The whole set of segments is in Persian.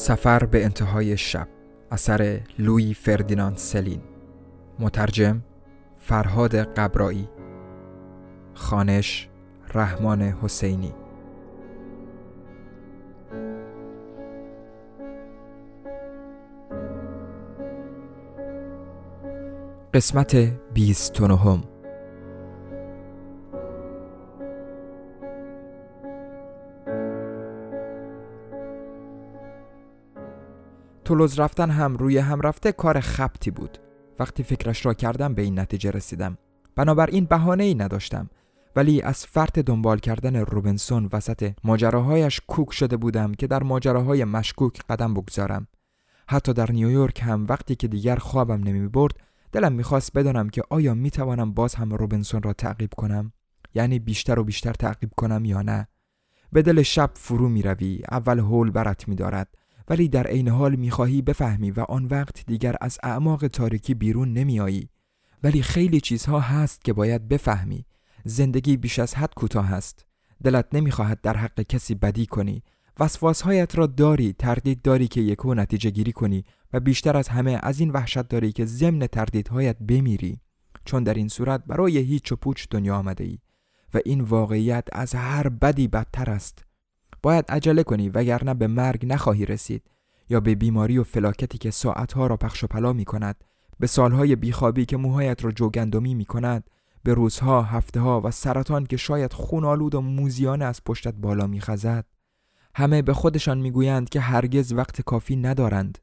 سفر به انتهای شب. اثر لوی فردیناند سلین. مترجم فرهاد قبرایی. خانش رحمان حسینی. قسمت 29 تولوز رفتن هم روی هم رفته کار خبتی بود. وقتی فکرش را کردم به این نتیجه رسیدم. بنابراین بهانه ای نداشتم. ولی از فرط دنبال کردن روبنسون وسط ماجراهایش کوک شده بودم که در ماجراهای مشکوک قدم بگذارم. حتی در نیویورک هم وقتی که دیگر خوابم نمی برد دلم می‌خواست بدانم که آیا می توانم باز هم روبنسون را تعقیب کنم؟ یعنی بیشتر و بیشتر تعقیب کنم یا نه؟ به دل شب فرو می روی اول هول برت می دارد ولی در عین حال می خواهی بفهمی و آن وقت دیگر از اعماق تاریکی بیرون نمی آیی ولی خیلی چیزها هست که باید بفهمی. زندگی بیش از حد کوتاه است. دلت نمی‌خواهد در حق کسی بدی کنی. وسواسهایت را داری تردید داری که یکو نتیجه گیری کنی و بیشتر از همه از این وحشت داری که ضمن تردیدهایت بمیری. چون در این صورت برای هیچ و پوچ دنیا آمده ای و این واقعیت از هر بدی بدتر است. باید عجله کنی وگرنه به مرگ نخواهی رسید یا به بیماری و فلاکتی که ساعتها را پخش و پلا می کند به سالهای بیخوابی که موهایت را جوگندمی می کند به روزها، هفته ها و سرطان که شاید خونالود و موزیانه از پشتت بالا میخزد. همه به خودشان می‌گویند که هرگز وقت کافی ندارند.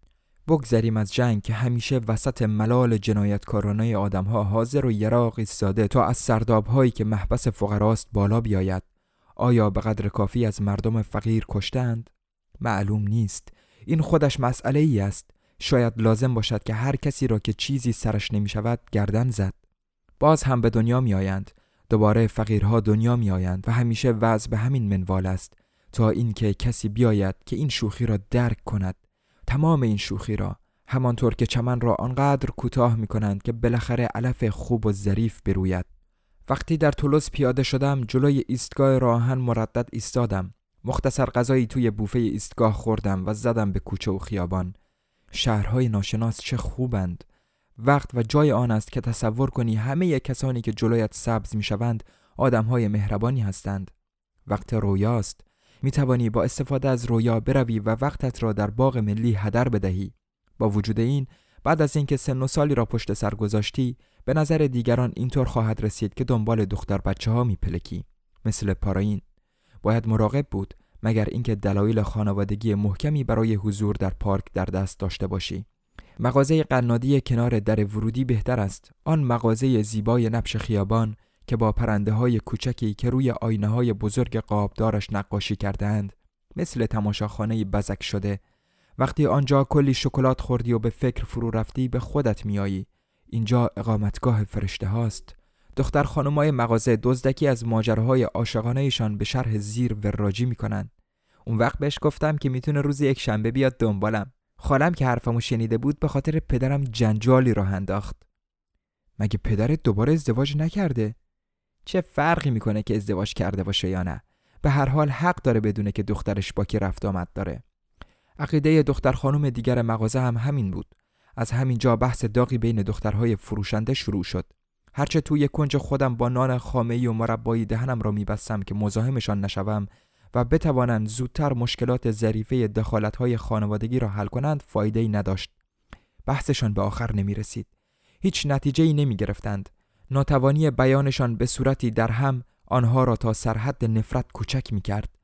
بگذریم از جنگ که همیشه وسط ملال جنایتکارانه آدمها حاضر و یراق ایستاده تا از سردابهایی که محبس فقراست بالا بیاید. آیا به قدر کافی از مردم فقیر کشتند؟ معلوم نیست. این خودش مسئله ای است. شاید لازم باشد که هر کسی را که چیزی سرش نمی شود گردن زد. باز هم به دنیا می آیند دوباره فقیرها دنیا می آیند و همیشه وضع به همین منوال است. تا اینکه کسی بیاید که این شوخی را درک کند. تمام این شوخی را. همانطور که چمن را آنقدر کوتاه می کنند که بالاخره علف خوب و ظریف بروید. وقتی در تولوز پیاده شدم جلوی ایستگاه راهن مردد ایستادم. مختصر غذایی توی بوفه ایستگاه خوردم و زدم به کوچه و خیابان. شهرهای ناشناس چه خوبند. وقت و جای آن است که تصور کنی همه کسانی که جلویت سبز می شوند آدم های مهربانی هستند. وقت رویاست. می توانی با استفاده از رویا بروی و وقتت را در باغ ملی هدر بدهی. با وجود این بعد از اینکه سن و سالی را پشت سر گذاشتی به نظر دیگران اینطور خواهد رسید که دنبال دختر بچه ها می پلکی مثل پاراین باید مراقب بود مگر اینکه دلایل خانوادگی محکمی برای حضور در پارک در دست داشته باشی. مغازه قنادی کنار در ورودی بهتر است. آن مغازه زیبای نبش خیابان که با پرنده های کوچکی که روی آینه های بزرگ قابدارش نقاشی کردهاند مثل تماشاخانه بزک شده وقتی آنجا کلی شکلات خوردی و به فکر فرو رفتی به خودت میایی اینجا اقامتگاه فرشته هاست. دختر خانمای مغازه دزدکی از ماجراهای عاشقانهشان به شرح زیر وراجی می‌کنند. اون وقت بهش گفتم که می‌تونه روز یک شنبه بیاد دنبالم. خالم که حرفمو شنیده بود به خاطر پدرم جنجالی راه انداخت. مگه پدرت دوباره ازدواج نکرده؟ چه فرقی می‌کنه که ازدواج کرده باشه یا نه؟ به هر حال حق داره بدونه که دخترش با کی رفت آمد داره. عقیده دختر خانم دیگر مغازه هم همین بود. از همین جا بحث داغی بین دخترهای فروشنده شروع شد هرچه توی کنج خودم با نان خامه و مربایی دهنم را میبستم که مزاحمشان نشوم و بتوانند زودتر مشکلات ظریفه دخالتهای خانوادگی را حل کنند فایده ای نداشت. بحثشان به آخر نمی رسید. هیچ نتیجه ای نمی گرفتند ناتوانی بیانشان به صورتی در هم آنها را تا سرحد نفرت کوچک می کرد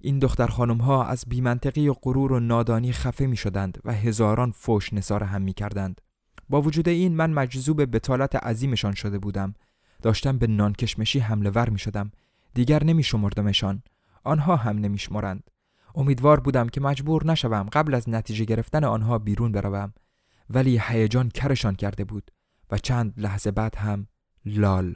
این دختر خانم ها از بیمنطقی و غرور و نادانی خفه می شدند و هزاران فوش نصار هم می کردند. با وجود این من مجذوب بتالت عظیمشان شده بودم. داشتم به نانکشمشی حمله ور می شدم دیگر نمی شمردمشان آنها هم نمی شمرند امیدوار بودم که مجبور نشوم قبل از نتیجه گرفتن آنها بیرون بروم. ولی هیجان کرشان کرده بود و چند لحظه بعد هم لال.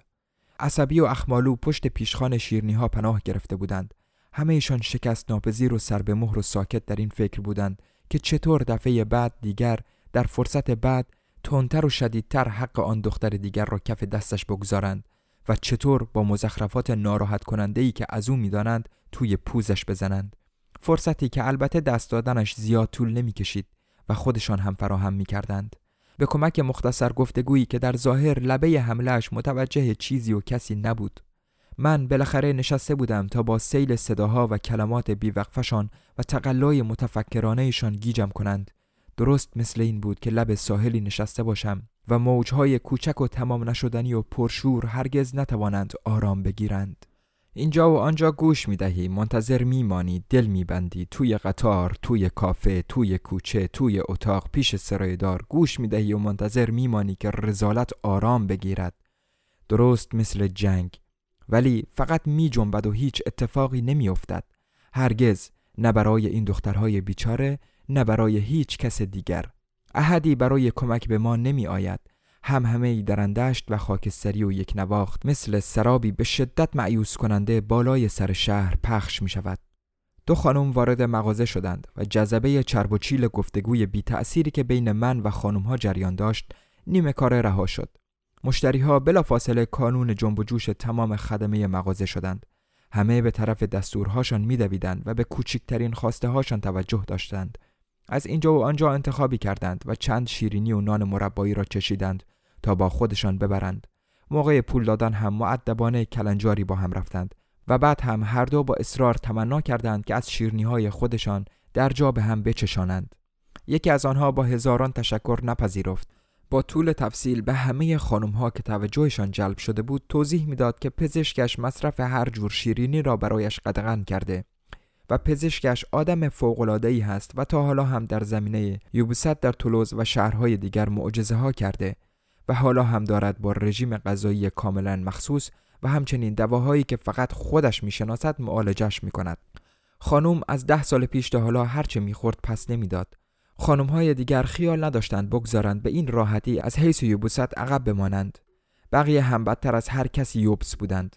عصبی و اخمالو پشت پیشخان شیرنی ها پناه گرفته بودند. همه ایشان شکست ناپذیر و سر به مهر و ساکت در این فکر بودند که چطور دفعه بعد دیگر در فرصت بعد تندتر و شدیدتر حق آن دختر دیگر را کف دستش بگذارند و چطور با مزخرفات ناراحت کننده ای که از او می‌دانند توی پوزش بزنند فرصتی که البته دست دادنش زیاد طول نمی‌کشید و خودشان هم فراهم می کردند. به کمک مختصر گفتگویی که در ظاهر لبه حملهش متوجه چیزی و کسی نبود من بالاخره نشسته بودم تا با سیل صداها و کلمات بیوقفشان و تقلای متفکرانهشان گیجم کنند. درست مثل این بود که لب ساحلی نشسته باشم و موجهای کوچک و تمام نشدنی و پرشور هرگز نتوانند آرام بگیرند. اینجا و آنجا گوش می‌دهی منتظر میمانی دل میبندی توی قطار توی کافه توی کوچه توی اتاق پیش سرایدار گوش می‌دهی و منتظر میمانی که رزالت آرام بگیرد. درست مثل جنگ ولی فقط می جنبد و هیچ اتفاقی نمیافتد هرگز نه برای این دخترهای بیچاره نه برای هیچ کس دیگر احدی برای کمک به ما نمی آید هم همه درندشت و خاکستری و یک نواخت مثل سرابی به شدت معیوس کننده بالای سر شهر پخش می شود. دو خانم وارد مغازه شدند و جذبه چرب و چیل گفتگوی بی تأثیری که بین من و خانم ها جریان داشت نیمه کار رها شد. مشتری ها بلافاصله کانون جنب و جوش تمام خدمه مغازه شدند. همه به طرف دستورهاشان میدویدند و به کوچکترین خواسته هاشان توجه داشتند. از اینجا و آنجا انتخابی کردند و چند شیرینی و نان مربایی را چشیدند تا با خودشان ببرند. موقع پول دادن هم معدبانه کلنجاری با هم رفتند و بعد هم هر دو با اصرار تمنا کردند که از شیرنی های خودشان در جا به هم بچشانند. یکی از آنها با هزاران تشکر نپذیرفت با طول تفصیل به همه خانم ها که توجهشان جلب شده بود توضیح می‌داد که پزشکش مصرف هر جور شیرینی را برایش قدغن کرده و پزشکش آدم ای هست و تا حالا هم در زمینه یوبوست در تولوز و شهرهای دیگر معجزه ها کرده و حالا هم دارد با رژیم غذایی کاملا مخصوص و همچنین دواهایی که فقط خودش می‌شناسد معالجش می کند. خانوم از ده سال پیش تا حالا هرچه می‌خورد پس نمی‌داد. خانم های دیگر خیال نداشتند بگذارند به این راحتی از حیث یوبوست عقب بمانند. بقیه هم بدتر از هر کسی یوبس بودند.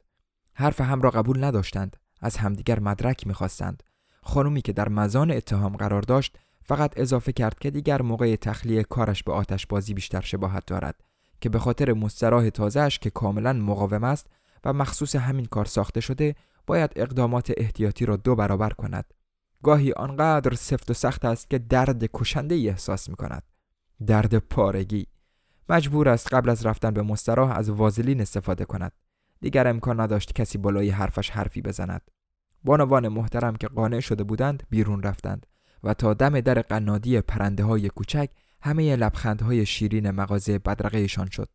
حرف هم را قبول نداشتند. از همدیگر مدرک می‌خواستند. خانومی که در مزان اتهام قرار داشت فقط اضافه کرد که دیگر موقع تخلیه کارش به آتش بازی بیشتر شباهت دارد که به خاطر مستراح تازهش که کاملا مقاوم است و مخصوص همین کار ساخته شده باید اقدامات احتیاطی را دو برابر کند گاهی آنقدر سفت و سخت است که درد کشنده ای احساس می کند درد پارگی مجبور است قبل از رفتن به مستراح از وازلین استفاده کند دیگر امکان نداشت کسی بالای حرفش حرفی بزند بانوان محترم که قانع شده بودند بیرون رفتند و تا دم در قنادی پرنده های کوچک همه لبخندهای شیرین مغازه بدرقهشان شد.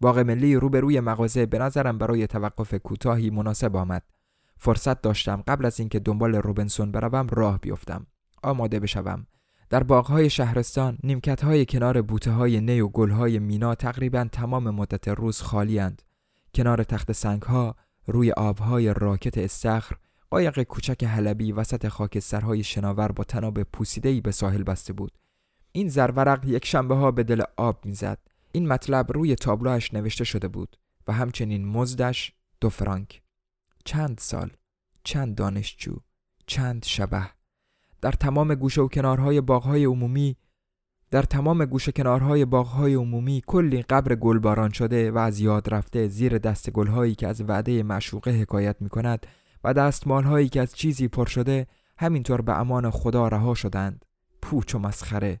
باغ ملی روبروی مغازه به نظرم برای توقف کوتاهی مناسب آمد. فرصت داشتم قبل از اینکه دنبال روبنسون بروم راه بیفتم. آماده بشوم. در باغهای شهرستان نیمکتهای کنار بوته های نی و گلهای مینا تقریبا تمام مدت روز خالی اند. کنار تخت سنگها روی آبهای راکت استخر قایق کوچک حلبی وسط خاکسترهای شناور با تناب پوسیده‌ای به ساحل بسته بود این زرورق یک شنبه ها به دل آب می‌زد این مطلب روی تابلوش نوشته شده بود و همچنین مزدش دو فرانک چند سال چند دانشجو چند شبه. در تمام گوشه و کنارهای باغهای عمومی در تمام گوشه کنارهای باغهای عمومی کلی قبر گلباران شده و از یاد رفته زیر دست گلهایی که از وعده معشوقه حکایت می کند و دستمالهایی که از چیزی پر شده همینطور به امان خدا رها شدند. پوچ و مسخره.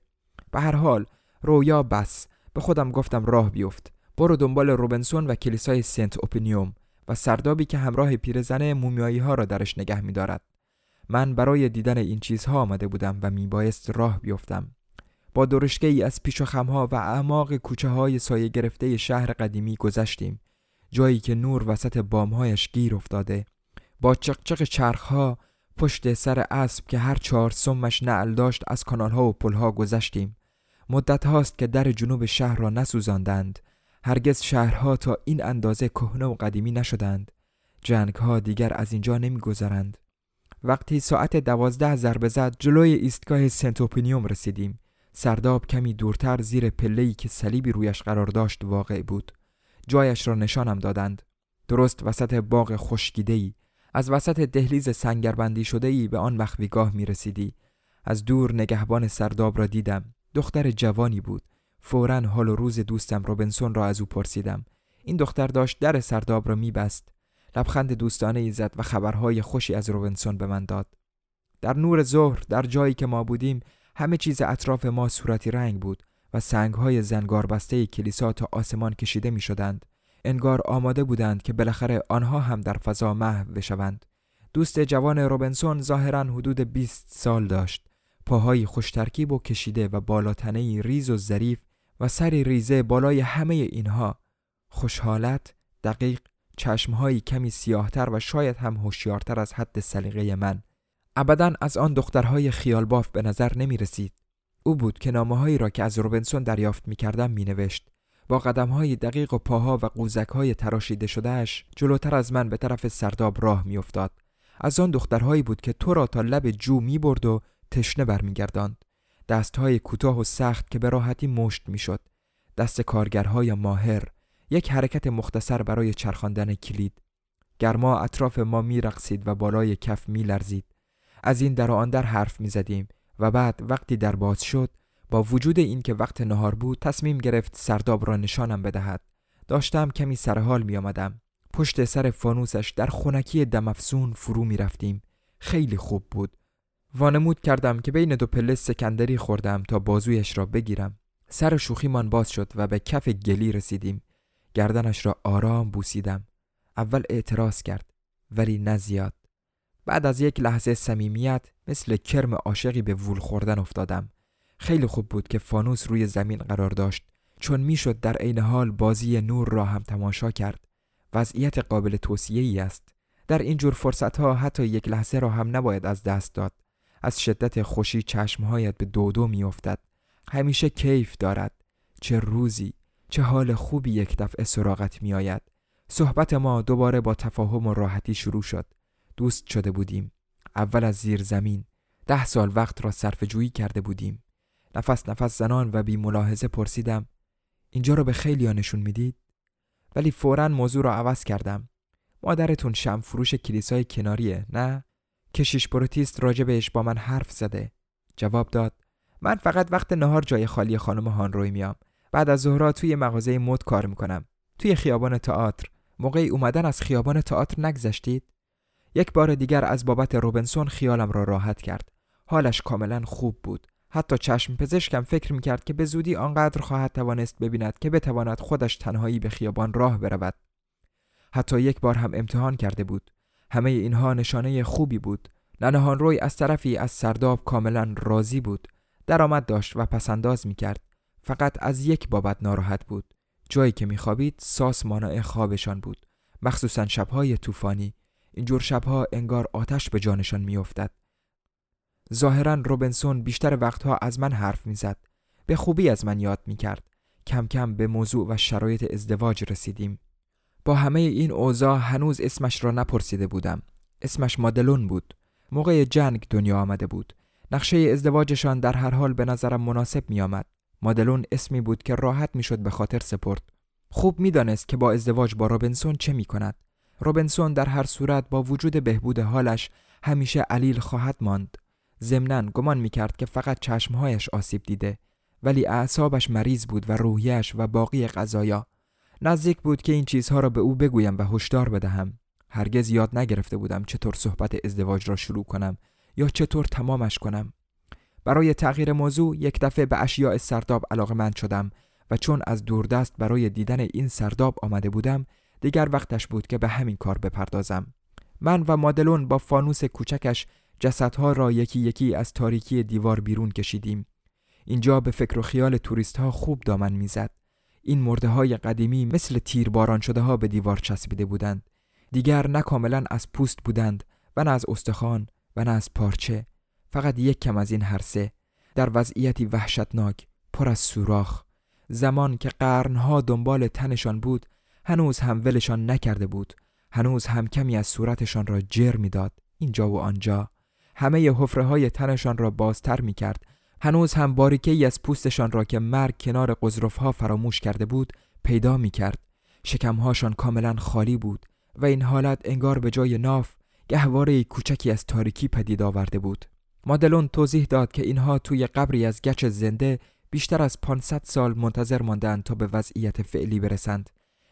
به هر حال رویا بس. به خودم گفتم راه بیفت. برو دنبال روبنسون و کلیسای سنت اوپینیوم. و سردابی که همراه پیرزن مومیایی ها را درش نگه می دارد. من برای دیدن این چیزها آمده بودم و می بایست راه بیفتم. با درشگه ای از پیش و خمها و اعماق کوچه های سایه گرفته شهر قدیمی گذشتیم جایی که نور وسط بامهایش گیر افتاده با چقچق چرخها پشت سر اسب که هر چهار سمش نعل داشت از کانالها و پلها گذشتیم مدت هاست که در جنوب شهر را نسوزاندند هرگز شهرها تا این اندازه کهنه و قدیمی نشدند. جنگ ها دیگر از اینجا نمیگذرند. وقتی ساعت دوازده ضربه زد جلوی ایستگاه سنتوپینیوم رسیدیم. سرداب کمی دورتر زیر پله‌ای که صلیبی رویش قرار داشت واقع بود. جایش را نشانم دادند. درست وسط باغ خشکیده‌ای. از وسط دهلیز سنگربندی شده ای به آن مخویگاه می رسیدی. از دور نگهبان سرداب را دیدم. دختر جوانی بود. فورا حال و روز دوستم روبنسون را از او پرسیدم این دختر داشت در سرداب را میبست لبخند دوستانه ای زد و خبرهای خوشی از روبنسون به من داد در نور ظهر در جایی که ما بودیم همه چیز اطراف ما صورتی رنگ بود و سنگهای زنگار بسته کلیسا تا آسمان کشیده می شدند. انگار آماده بودند که بالاخره آنها هم در فضا محو بشوند. دوست جوان روبنسون ظاهرا حدود 20 سال داشت. پاهایی خوشترکیب و کشیده و بالاتنه ریز و ظریف و سری ریزه بالای همه اینها خوشحالت دقیق چشمهایی کمی سیاهتر و شاید هم هوشیارتر از حد سلیقه من ابدا از آن دخترهای خیالباف به نظر نمی رسید او بود که نامه را که از روبنسون دریافت می کردم می نوشت با قدم های دقیق و پاها و قوزک های تراشیده شدهش جلوتر از من به طرف سرداب راه می افتاد. از آن دخترهایی بود که تو را تا لب جو می برد و تشنه برمیگرداند. دستهای کوتاه و سخت که به راحتی مشت می‌شد. دست کارگرهای ماهر یک حرکت مختصر برای چرخاندن کلید گرما اطراف ما میرقصید و بالای کف میلرزید از این در آن در حرف می‌زدیم و بعد وقتی در باز شد با وجود اینکه وقت نهار بود تصمیم گرفت سرداب را نشانم بدهد داشتم کمی سرحال می آمدم. پشت سر فانوسش در خونکی دمافزون فرو می رفتیم. خیلی خوب بود. وانمود کردم که بین دو پله سکندری خوردم تا بازویش را بگیرم. سر شوخیمان باز شد و به کف گلی رسیدیم. گردنش را آرام بوسیدم. اول اعتراض کرد ولی نزیاد. بعد از یک لحظه صمیمیت مثل کرم عاشقی به وول خوردن افتادم. خیلی خوب بود که فانوس روی زمین قرار داشت چون می‌شد در عین حال بازی نور را هم تماشا کرد. وضعیت قابل توصیه ای است. در این جور فرصت ها حتی یک لحظه را هم نباید از دست داد. از شدت خوشی چشمهایت به دودو میافتد. همیشه کیف دارد. چه روزی، چه حال خوبی یک دفعه سراغت میآید. صحبت ما دوباره با تفاهم و راحتی شروع شد. دوست شده بودیم. اول از زیر زمین. ده سال وقت را صرف جویی کرده بودیم. نفس نفس زنان و بی ملاحظه پرسیدم اینجا رو به خیلی نشون می‌دید؟ ولی فورا موضوع را عوض کردم. مادرتون شم فروش کلیسای کناریه نه؟ کشیش بروتیست راجع بهش با من حرف زده. جواب داد من فقط وقت نهار جای خالی خانم هانروی میام. بعد از ظهرها توی مغازه مد کار می‌کنم. توی خیابان تئاتر. موقعی اومدن از خیابان تئاتر نگذشتید؟ یک بار دیگر از بابت روبنسون خیالم را راحت کرد. حالش کاملا خوب بود. حتی چشم پزشکم فکر می‌کرد که به زودی آنقدر خواهد توانست ببیند که بتواند خودش تنهایی به خیابان راه برود. حتی یک بار هم امتحان کرده بود. همه اینها نشانه خوبی بود. ننهان روی از طرفی از سرداب کاملا راضی بود. درآمد داشت و پسنداز می‌کرد. فقط از یک بابت ناراحت بود. جایی که میخوابید ساس مانع خوابشان بود. مخصوصا شبهای طوفانی. اینجور شبها انگار آتش به جانشان میافتد. ظاهرا روبنسون بیشتر وقتها از من حرف می‌زد. به خوبی از من یاد می‌کرد. کم کم به موضوع و شرایط ازدواج رسیدیم. با همه این اوضاع هنوز اسمش را نپرسیده بودم. اسمش مادلون بود. موقع جنگ دنیا آمده بود. نقشه ازدواجشان در هر حال به نظرم مناسب می آمد. مادلون اسمی بود که راحت می‌شد به خاطر سپرد. خوب می‌دانست که با ازدواج با روبنسون چه می کند. روبنسون در هر صورت با وجود بهبود حالش همیشه علیل خواهد ماند. ضمنا گمان می‌کرد که فقط چشمهایش آسیب دیده ولی اعصابش مریض بود و روحیش و باقی قضایا نزدیک بود که این چیزها را به او بگویم و هشدار بدهم. هرگز یاد نگرفته بودم چطور صحبت ازدواج را شروع کنم یا چطور تمامش کنم. برای تغییر موضوع یک دفعه به اشیاء سرداب علاقه شدم و چون از دوردست برای دیدن این سرداب آمده بودم دیگر وقتش بود که به همین کار بپردازم. من و مادلون با فانوس کوچکش جسدها را یکی یکی از تاریکی دیوار بیرون کشیدیم. اینجا به فکر و خیال توریست ها خوب دامن می‌زد. این مرده های قدیمی مثل تیر باران شده ها به دیوار چسبیده بودند. دیگر نه کاملا از پوست بودند و نه از استخوان و نه از پارچه. فقط یک کم از این هر سه در وضعیتی وحشتناک پر از سوراخ. زمان که قرنها دنبال تنشان بود هنوز هم ولشان نکرده بود. هنوز هم کمی از صورتشان را جر می‌داد. اینجا و آنجا. همه حفره های تنشان را بازتر می کرد هنوز هم باریکه ای از پوستشان را که مرگ کنار ها فراموش کرده بود پیدا می کرد شکمهاشان کاملا خالی بود و این حالت انگار به جای ناف گهواره کوچکی از تاریکی پدید آورده بود. مادلون توضیح داد که اینها توی قبری از گچ زنده بیشتر از 500 سال منتظر ماندند تا به وضعیت فعلی برسند.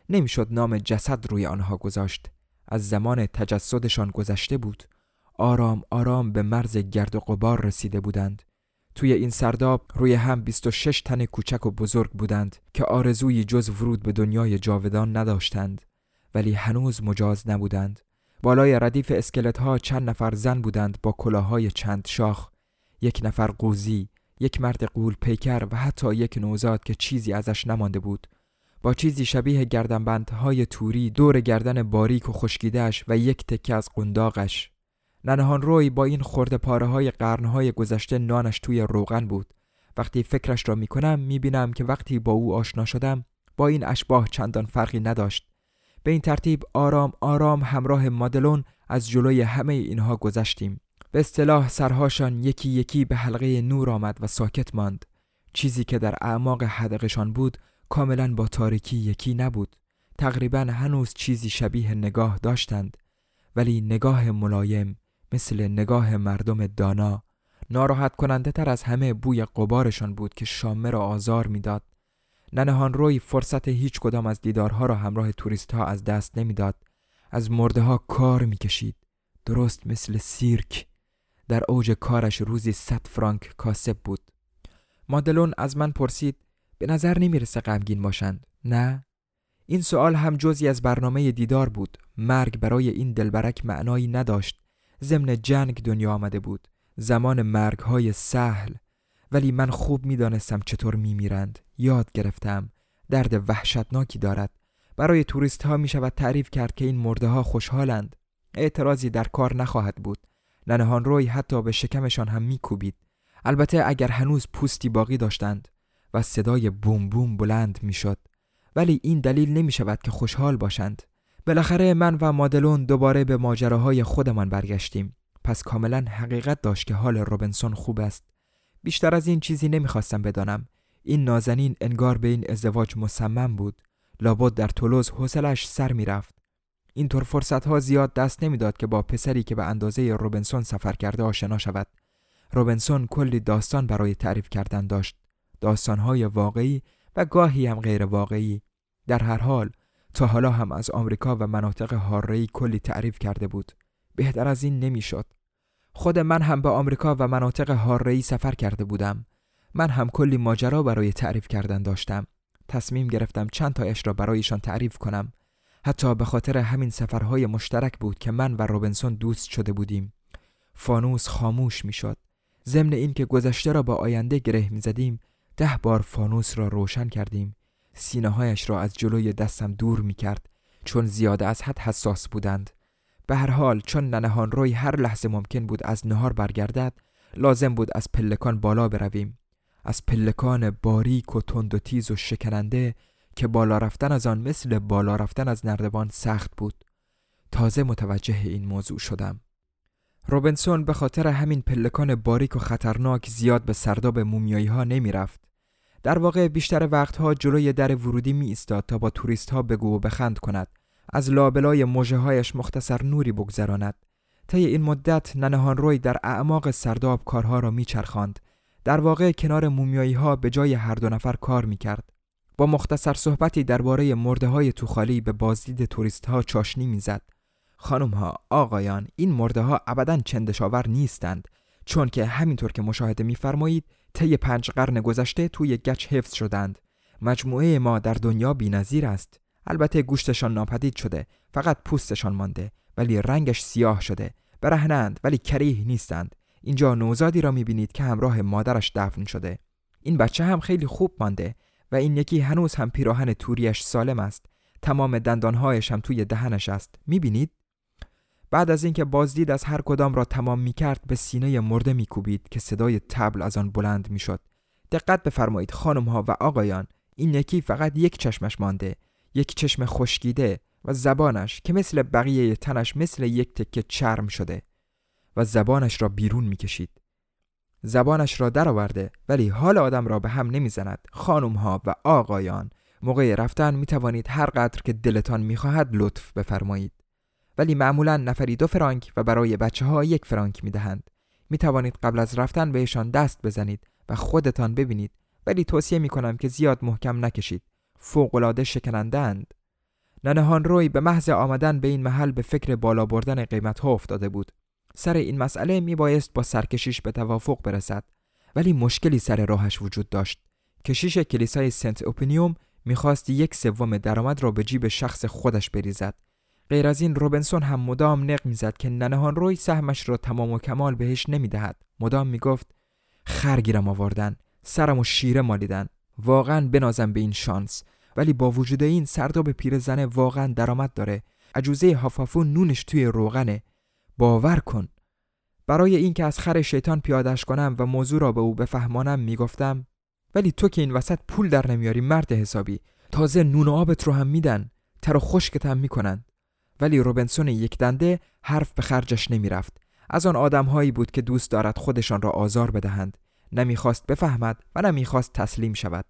نمی‌شد نام جسد روی آنها گذاشت. از زمان تجسدشان گذشته بود. آرام آرام به مرز گرد و غبار رسیده بودند. توی این سرداب روی هم 26 تن کوچک و بزرگ بودند که آرزوی جز ورود به دنیای جاودان نداشتند ولی هنوز مجاز نبودند. بالای ردیف اسکلت ها چند نفر زن بودند با کلاهای چند شاخ یک نفر قوزی یک مرد قول پیکر و حتی یک نوزاد که چیزی ازش نمانده بود. با چیزی شبیه گردنبندهای توری دور گردن باریک و خشکیدهش و یک تکه از قنداقش. ننهان روی با این خورده پاره های قرنهای گذشته نانش توی روغن بود. وقتی فکرش را می‌کنم می‌بینم که وقتی با او آشنا شدم با این اشباه چندان فرقی نداشت. به این ترتیب آرام آرام همراه مادلون از جلوی همه اینها گذشتیم. به اصطلاح سرهاشان یکی یکی به حلقه نور آمد و ساکت ماند. چیزی که در اعماق حدقشان بود کاملا با تاریکی یکی نبود. تقریبا هنوز چیزی شبیه نگاه داشتند. ولی نگاه ملایم مثل نگاه مردم دانا ناراحت کننده تر از همه بوی قبارشان بود که شامه را آزار می‌داد. ننهان روی فرصت هیچ کدام از دیدارها را همراه توریست ها از دست نمی‌داد. از مرده ها کار می‌کشید. درست مثل سیرک. در اوج کارش روزی صد فرانک کاسب بود. مادلون از من پرسید به نظر نمی‌رسه غمگین باشند. نه؟ این سوال هم جزی از برنامه دیدار بود. مرگ برای این دلبرک معنایی نداشت. ضمن جنگ دنیا آمده بود. زمان مرگ های سهل. ولی من خوب می‌دانستم چطور میمیرند. یاد گرفتم درد وحشتناکی دارد. برای توریست ها می شود تعریف کرد که این مرده ها خوشحالند. اعتراضی در کار نخواهد بود. ننهان روی حتی به شکمشان هم میکوبید. البته اگر هنوز پوستی باقی داشتند و صدای بوم بوم بلند می‌شد. ولی این دلیل نمی شود که خوشحال باشند. بالاخره من و مادلون دوباره به ماجراهای خودمان برگشتیم. پس کاملا حقیقت داشت که حال روبنسون خوب است. بیشتر از این چیزی نمی‌خواستم بدانم. این نازنین انگار به این ازدواج مصمم بود. لابد در تولوز حوصلش سر می‌رفت. اینطور فرصت ها زیاد دست نمی‌داد که با پسری که به اندازه روبنسون سفر کرده آشنا شود. روبنسون کلی داستان برای تعریف کردن داشت. داستانهای واقعی و گاهی هم غیر واقعی. در هر حال تا حالا هم از آمریکا و مناطق هارهی کلی تعریف کرده بود. بهتر از این نمی‌شد. خود من هم به آمریکا و مناطق هارهی سفر کرده بودم. من هم کلی ماجرا برای تعریف کردن داشتم. تصمیم گرفتم چند تایش را برایشان تعریف کنم. حتی به خاطر همین سفرهای مشترک بود که من و روبنسون دوست شده بودیم. فانوس خاموش می‌شد. ضمن اینکه گذشته را با آینده گره می‌زدیم ده بار فانوس را روشن کردیم. سینه هایش را از جلوی دستم دور می کرد چون زیاده از حد حساس بودند. به هر حال چون ننهان روی هر لحظه ممکن بود از نهار برگردد لازم بود از پلکان بالا برویم. از پلکان باریک و تند و تیز و شکننده که بالا رفتن از آن مثل بالا رفتن از نردبان سخت بود. تازه متوجه این موضوع شدم. روبنسون به خاطر همین پلکان باریک و خطرناک زیاد به سرداب مومیایی ها نمی رفت در واقع بیشتر وقتها جلوی در ورودی می ایستاد تا با توریست ها بگو و بخند کند از لابلای مژه هایش مختصر نوری بگذراند طی این مدت ننهان روی در اعماق سرداب کارها را میچرخاند در واقع کنار مومیایی ها به جای هر دو نفر کار می کرد. با مختصر صحبتی درباره مرده های توخالی به بازدید توریست ها چاشنی می‌زد. خانم ها آقایان این مرده ها ابدا چندشاور نیستند چون که همینطور که مشاهده میفرمایید طی پنج قرن گذشته توی گچ حفظ شدند. مجموعه ما در دنیا بینظیر است. البته گوشتشان ناپدید شده فقط پوستشان مانده ولی رنگش سیاه شده. برهنند ولی کریه نیستند. اینجا نوزادی را می‌بینید که همراه مادرش دفن شده. این بچه هم خیلی خوب مانده و این یکی هنوز هم پیراهن توریش سالم است. تمام دندانهایش هم توی دهنش است. می‌بینید؟ بعد از اینکه بازدید از هر کدام را تمام می کرد به سینه مرده می کوبید که صدای تبل از آن بلند می شد. دقت بفرمایید خانم ها و آقایان این یکی فقط یک چشمش مانده یک چشم خشکیده و زبانش که مثل بقیه تنش مثل یک تکه چرم شده و زبانش را بیرون می کشید. زبانش را درآورده ولی حال آدم را به هم نمی‌زند خانم ها و آقایان موقع رفتن می توانید هر قدر که دلتان می خواهد لطف بفرمایید ولی معمولا نفری دو فرانک و برای بچه ها یک فرانک می دهند. می توانید قبل از رفتن بهشان دست بزنید و خودتان ببینید ولی توصیه می کنم که زیاد محکم نکشید. فوقالعاده شکنندند. ننهان روی به محض آمدن به این محل به فکر بالا بردن قیمت ها افتاده بود. سر این مسئله می بایست با سرکشیش به توافق برسد ولی مشکلی سر راهش وجود داشت. کشیش کلیسای سنت اوپینیوم می‌خواست یک سوم درآمد را به جیب شخص خودش بریزد غیر از این روبنسون هم مدام نق می‌زد که ننهان روی سهمش را تمام و کمال بهش نمی‌دهد. مدام می‌گفت خرگیرم آوردن سرم و شیره مالیدن. واقعا بنازم به این شانس. ولی با وجود این سرداب پیرزنه واقعا درآمد داره. عجوزه هافافو نونش توی روغنه. باور کن. برای اینکه از خر شیطان پیادش کنم و موضوع را به او بفهمانم می‌گفتم ولی تو که این وسط پول در نمیاری مرد حسابی. تازه نون و آبت رو هم میدن. تر و خشکت هم می‌کنن. ولی روبنسون یک دنده حرف به خرجش نمی‌رفت. از آن آدمهایی بود که دوست دارد خودشان را آزار بدهند. نمی‌خواست بفهمد و نمی‌خواست تسلیم شود.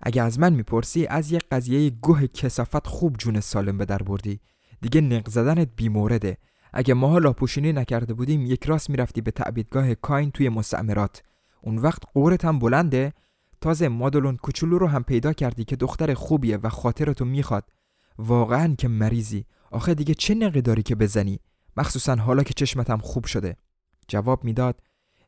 اگه از من می‌پرسی از یک قضیه گوه کسافت خوب جون سالم به در بردی. دیگه نق زدنت بیمورده اگه ماها لاپوشینی نکرده بودیم یک راست می‌رفتی به تعبیدگاه کاین توی مستعمرات. اون وقت قورت هم بلنده. تازه مادلون کوچولو رو هم پیدا کردی که دختر خوبیه و خاطرتو می‌خواد. واقعا که مریضی. آخه دیگه چه نقی داری که بزنی؟ مخصوصا حالا که چشمتم خوب شده. جواب می‌داد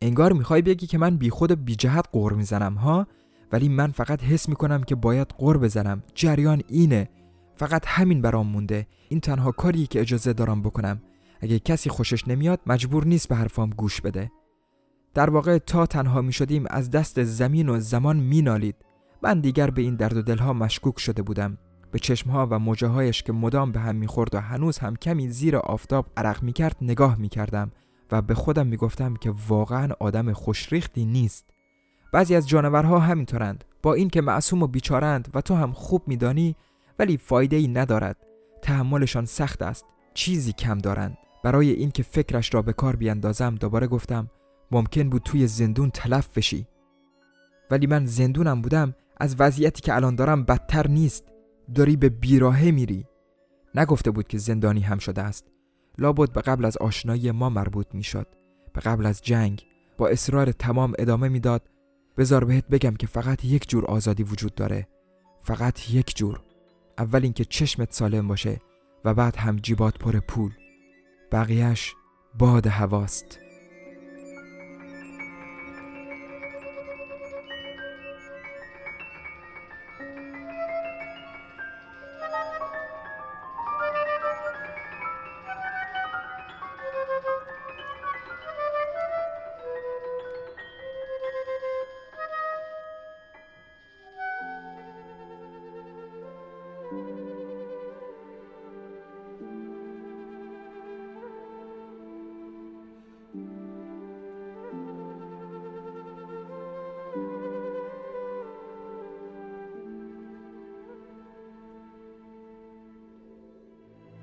انگار می‌خوای بگی که من بیخود و بیجهت قور می‌زنم ها؟ ولی من فقط حس می‌کنم که باید قور بزنم. جریان اینه. فقط همین برام مونده. این تنها کاریه که اجازه دارم بکنم. اگه کسی خوشش نمیاد مجبور نیست به حرفام گوش بده. در واقع تا تنها می شدیم از دست زمین و زمان می نالید. من دیگر به این درد و دلها مشکوک شده بودم. به چشمها و موجه که مدام به هم می‌خورد و هنوز هم کمی زیر آفتاب عرق می کرد نگاه می کردم و به خودم می گفتم که واقعا آدم خوشریختی نیست. بعضی از جانورها همینطورند. با اینکه معصوم و بیچارند و تو هم خوب میدانی ولی فایده ای ندارد. تحملشان سخت است. چیزی کم دارند. برای اینکه فکرش را به کار بیاندازم دوباره گفتم ممکن بود توی زندون تلف بشی. ولی من زندونم بودم از وضعیتی که الان دارم بدتر نیست. داری به بیراهه میری. نگفته بود که زندانی هم شده است. لابد به قبل از آشنایی ما مربوط می‌شد. به قبل از جنگ با اصرار تمام ادامه می‌داد. بزار بهت بگم که فقط یک جور آزادی وجود داره. فقط یک جور. اول اینکه چشمت سالم باشه و بعد هم جیبات پر پول. بقیهش باد هواست.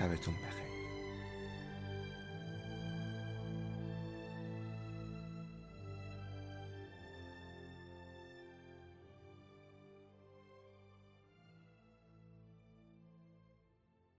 شبتون بخیر.